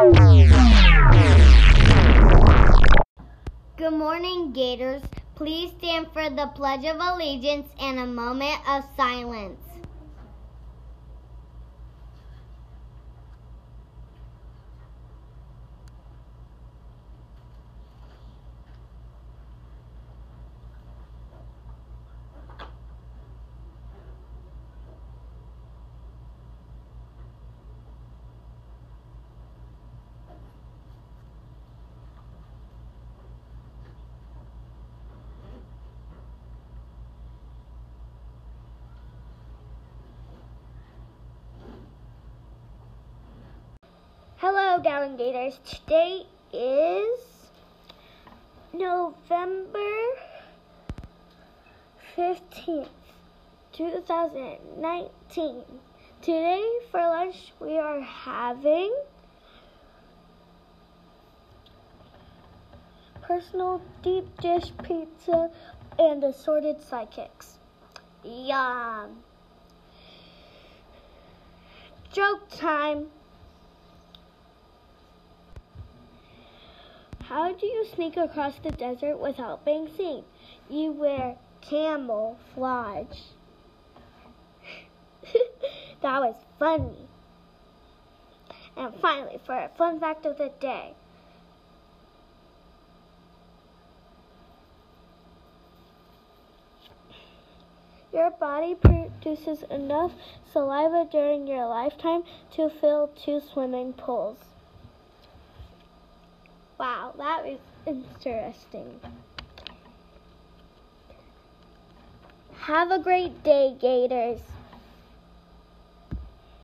Good morning, Gators. Please stand for the Pledge of Allegiance and a moment of silence. Hello, Gowan Gators. Today is November 15th, 2019. Today for lunch we are having personal deep dish pizza and assorted sidekicks. Yum. Joke time. How do you sneak across the desert without being seen? You wear camouflage. that was funny. And finally, for a fun fact of the day. Your body produces enough saliva during your lifetime to fill two swimming pools. Wow, that is interesting. Have a great day, Gators.